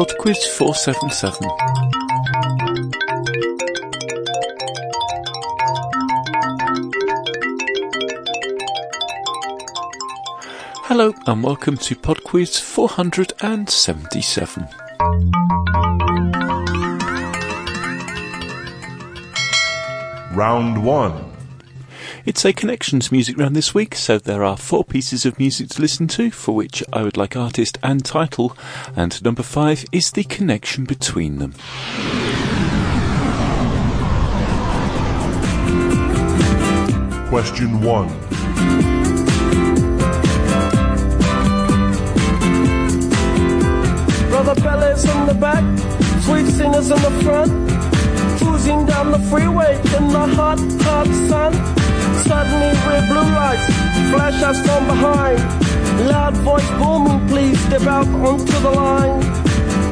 PodQuiz 477. Hello and welcome to PodQuiz 477. Round 1. It's a connections music round this week, so there are four pieces of music to listen to for which I would like artist and title, and number five is the connection between them. Question 1. Brother Pele's in the back, sweet singers in the front, cruising down the freeway in the hot, hot sun. Flash us from behind. Loud voice booming, please step out onto the line.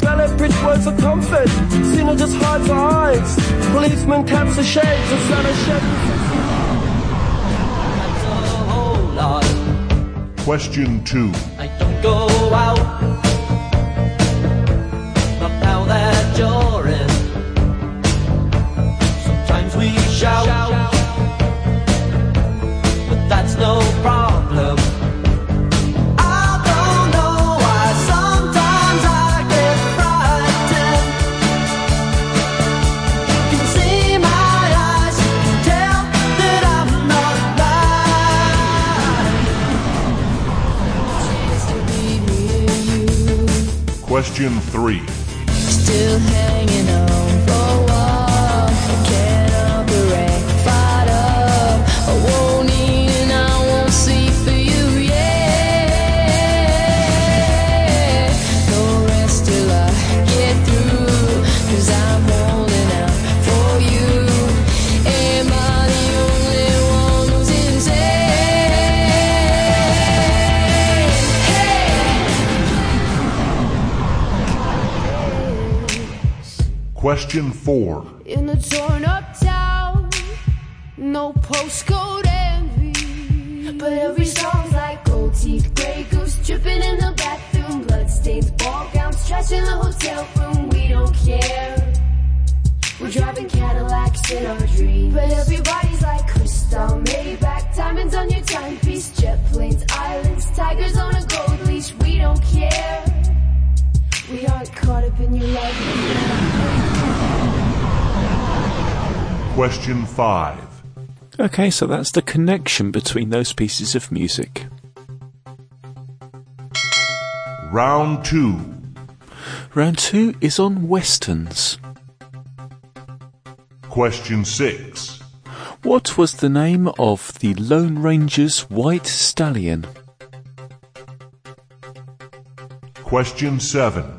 Ballet bridge words of comfort, Sina just hides her eyes. Policeman taps the shades inside a Chevy. Question 2. I don't go out. Not now that you're in. Sometimes we shout, but that's no problem. Question 3. Question 4. In a torn up town, no postcode envy. But every song's like gold teeth, gray goose dripping in the bathroom, bloodstains, ball gowns, trash in the hotel room. We don't care. We're driving Cadillacs in our dreams. But everybody's like crystal, Maybach, diamonds on your timepiece, jet planes, islands, tigers on a gold leash. We don't care. We aren't caught up in your life. Question 5. Okay, so that's the connection between those pieces of music. Round 2. Round two is on westerns. Question 6. What was the name of the Lone Ranger's white stallion? Question 7.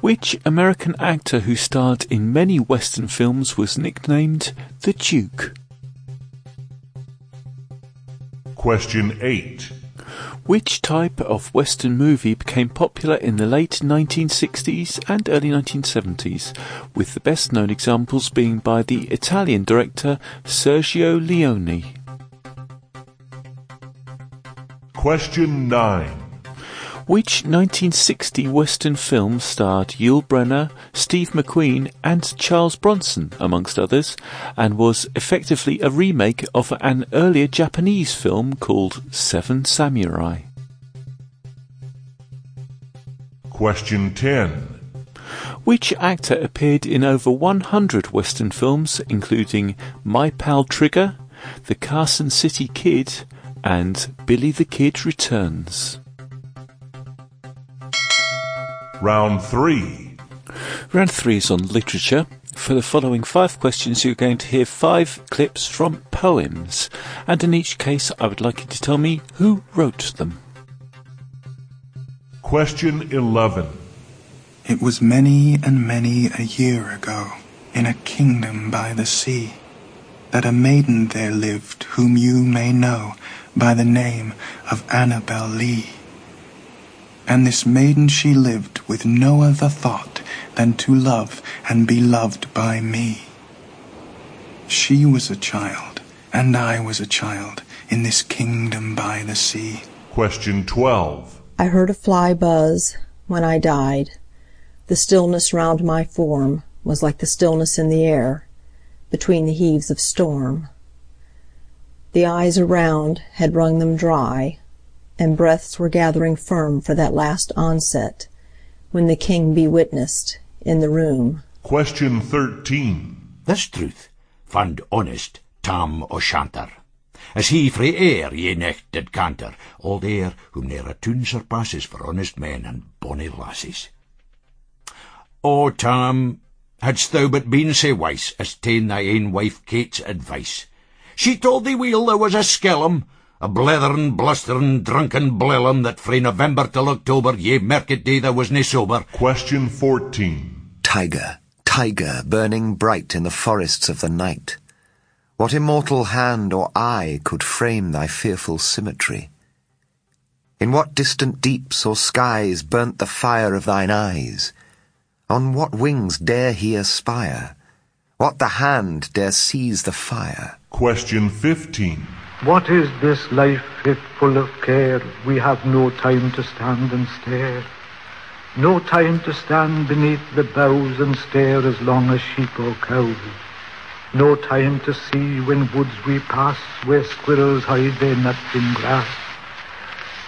Which American actor who starred in many western films was nicknamed the Duke? Question 8. Which type of western movie became popular in the late 1960s and early 1970s, with the best known examples being by the Italian director Sergio Leone? Question 9. Which 1960 Western film starred Yul Brynner, Steve McQueen, and Charles Bronson, amongst others, and was effectively a remake of an earlier Japanese film called Seven Samurai? Question 10. Which actor appeared in over 100 Western films, including My Pal Trigger, The Carson City Kid, and Billy the Kid Returns? Round 3. Round three is on literature. For the following five questions, you're going to hear five clips from poems, and in each case, I would like you to tell me who wrote them. Question 11. It was many and many a year ago, in a kingdom by the sea, that a maiden there lived whom you may know by the name of Annabel Lee. And this maiden she lived with no other thought than to love and be loved by me. She was a child, and I was a child, in this kingdom by the sea. Question 12. I heard a fly buzz when I died. The stillness round my form Was like the stillness in the air Between the heaves of storm. The eyes around had wrung them dry, And breaths were gathering firm For that last onset, when the King Be witnessed, in the room. Question 13. This truth fand honest Tam O'Shanter, as he frae Ayr ye necht did canter, old Ayr whom ne'er a tune surpasses for honest men and bonny lasses. O Tam, hadst thou but been sae wise as ta'en thy ain wife Kate's advice, she told thee weel there was a skellum, a bletherin, blusterin, drunken blellum that frae November till October ye market day thou was nae sober. Question 14. Tiger, tiger, burning bright in the forests of the night. What immortal hand or eye could frame thy fearful symmetry? In what distant deeps or skies burnt the fire of thine eyes? On what wings dare he aspire? What the hand dare seize the fire? Question 15. What is this life if full of care we have no time to stand and stare? No time to stand beneath the boughs and stare as long as sheep or cows. No time to see when woods we pass where squirrels hide their nuts in grass.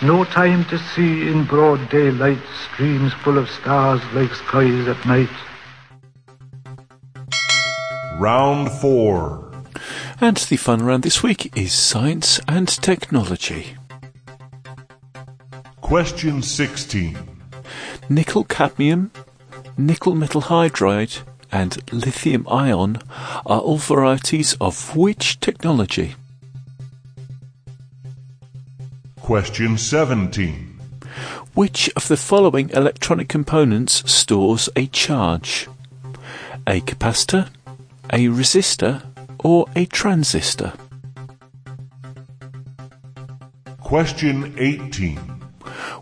No time to see in broad daylight streams full of stars like skies at night. Round 4. And the fun round this week is science and technology. Question 16. Nickel cadmium, nickel metal hydride, and lithium ion are all varieties of which technology? Question 17. Which of the following electronic components stores a charge? A capacitor, a resistor, or a transistor? Question 18.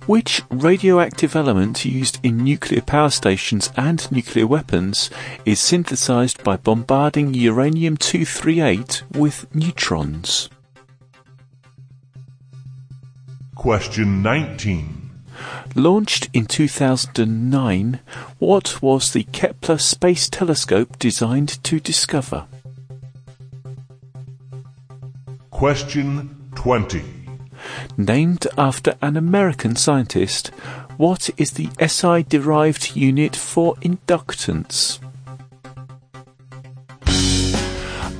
Which radioactive element used in nuclear power stations and nuclear weapons is synthesized by bombarding uranium 238 with neutrons? Question 19. Launched in 2009, what was the Kepler Space Telescope designed to discover? Question 20. Named after an American scientist, what is the SI derived unit for inductance?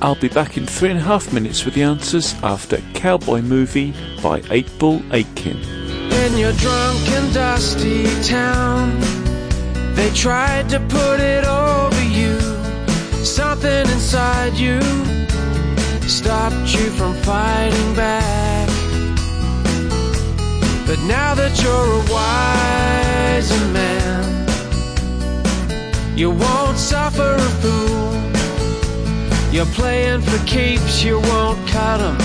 I'll be back in three and a half minutes with the answers after Cowboy Movie by 8 Ball Aitken. In your drunk and dusty town, they tried to put it over you. Something inside you stopped you from fighting back. But now that you're a wiser man, you won't suffer a fool. You're playing for keeps, you won't cut cut 'em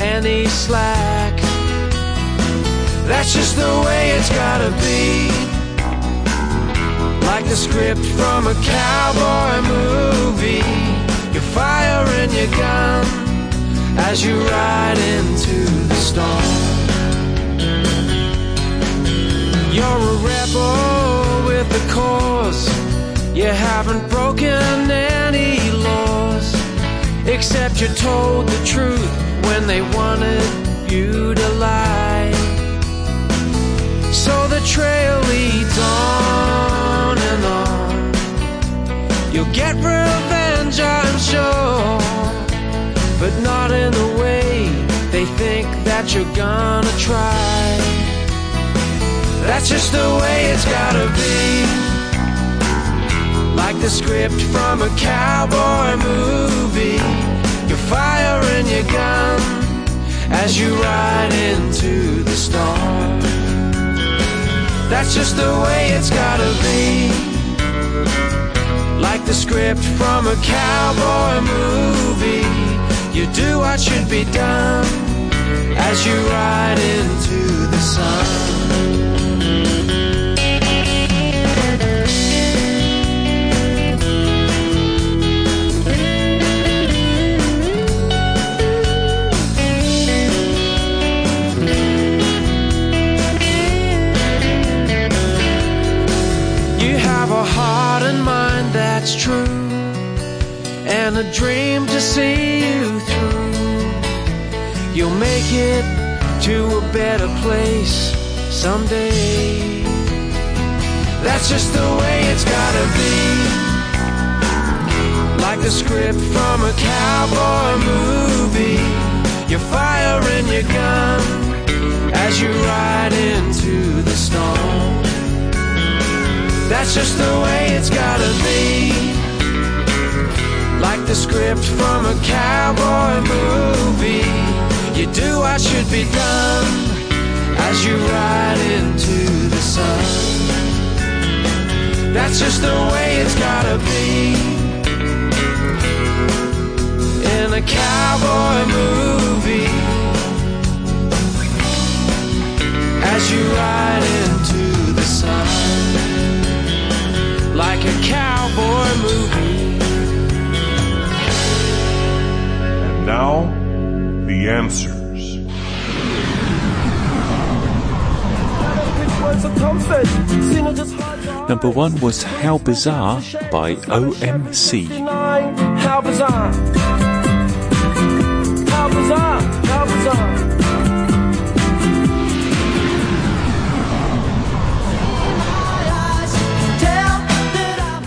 any slack. That's just the way it's gotta be. Like the script from a cowboy movie. As you ride into the storm. You're a rebel with a cause. You haven't broken any laws. Except you told the truth when they wanted you to lie. So the trail leads on try. That's just the way it's gotta be. Like the script from a cowboy movie. You're firing your gun as you ride into the storm. That's just the way it's gotta be. Like the script from a cowboy movie. You do what should be done as you ride into the sun. You have a heart it's true, and a dream to see you through. You'll make it to a better place someday. That's just the way it's gotta be. Like the script from a cowboy movie. You're firing your gun as you ride into the storm. That's just the way it's gotta be. Like the script from a cowboy movie. You do what should be done as you ride into the sun. That's just the way it's gotta be. In a cowboy movie. As you ride into the sun. To Number one was How Bizarre by OMC. How bizarre. How bizarre. How bizarre.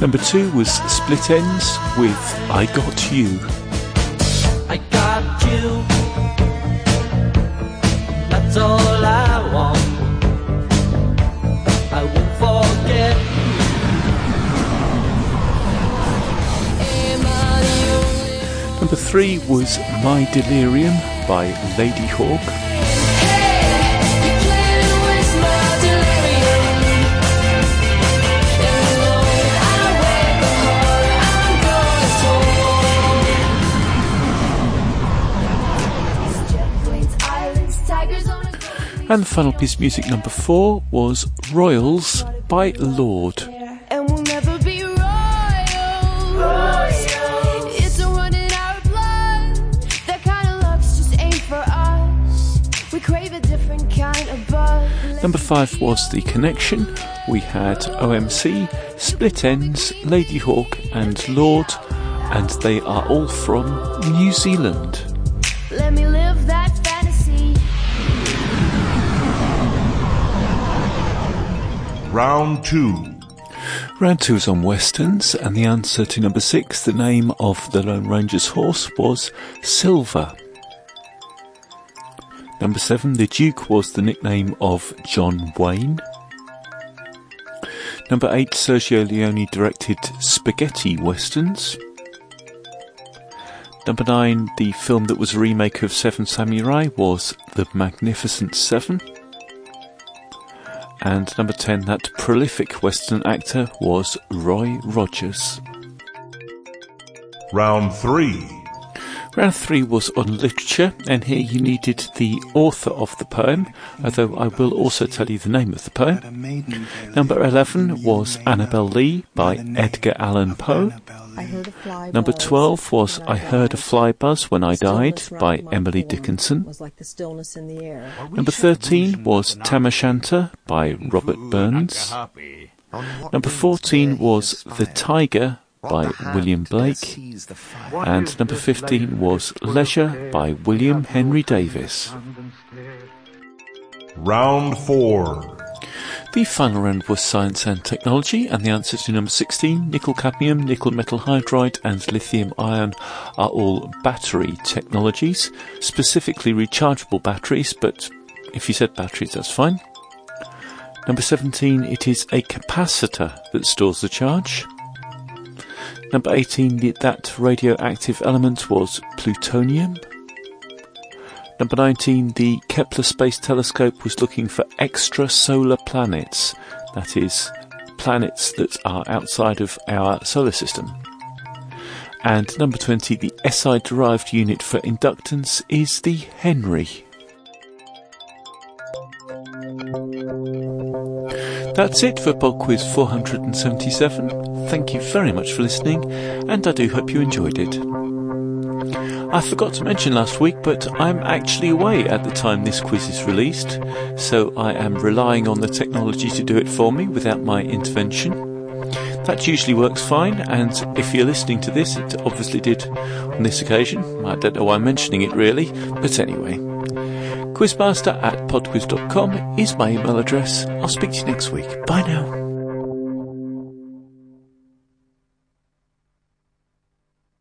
Number two was Split Enz with I Got You. I got you. All I want. I won't forget. Number three was My Delirium by Ladyhawke. And the final piece of music, number four, was Royals by Lorde. And we'll never be royals. It's a run in our blood. That kind of luck's just ain't for us. We crave a different kind of buzz. Number five was The Connection. We had OMC, Split Enz, Lady Hawk, and Lorde, and they are all from New Zealand. Round two. Round two was on westerns, and the answer to number six, the name of the Lone Ranger's horse, was Silver. Number seven, the Duke was the nickname of John Wayne. Number eight, Sergio Leone directed spaghetti westerns. Number nine, the film that was a remake of Seven Samurai was The Magnificent Seven. And number 10, that prolific Western actor was Roy Rogers. Round three. Round three was on literature, and here you needed the author of the poem, although I will also tell you the name of the poem. Number 11 was Annabel Lee by Edgar Allan Poe. I heard a fly Number 12 was I Heard a Fly Buzz When I Died by Emily Dickinson. Like the stillness in the air. Number 13 was Tam O'Shanter by Robert Burns. Number 14 was The Tyger by William Blake. And number 15 was Leisure by William Henry Davies. Round four. The final round was science and technology, and the answers to number 16, nickel cadmium, nickel metal hydride, and lithium ion are all battery technologies, specifically rechargeable batteries, but if you said batteries, that's fine. Number 17, it is a capacitor that stores the charge. Number 18, the, that radioactive element was plutonium. Number 19, the Kepler Space Telescope was looking for extrasolar planets, that is, planets that are outside of our solar system. And number 20, the SI derived unit for inductance is the Henry. That's it for Pod Quiz 477. Thank you very much for listening, and I do hope you enjoyed it. I forgot to mention last week, but I'm actually away at the time this quiz is released, so I am relying on the technology to do it for me without my intervention. That usually works fine, and if you're listening to this, it obviously did on this occasion. I don't know why I'm mentioning it really, but anyway. Quizmaster at podquiz.com is my email address. I'll speak to you next week. Bye now.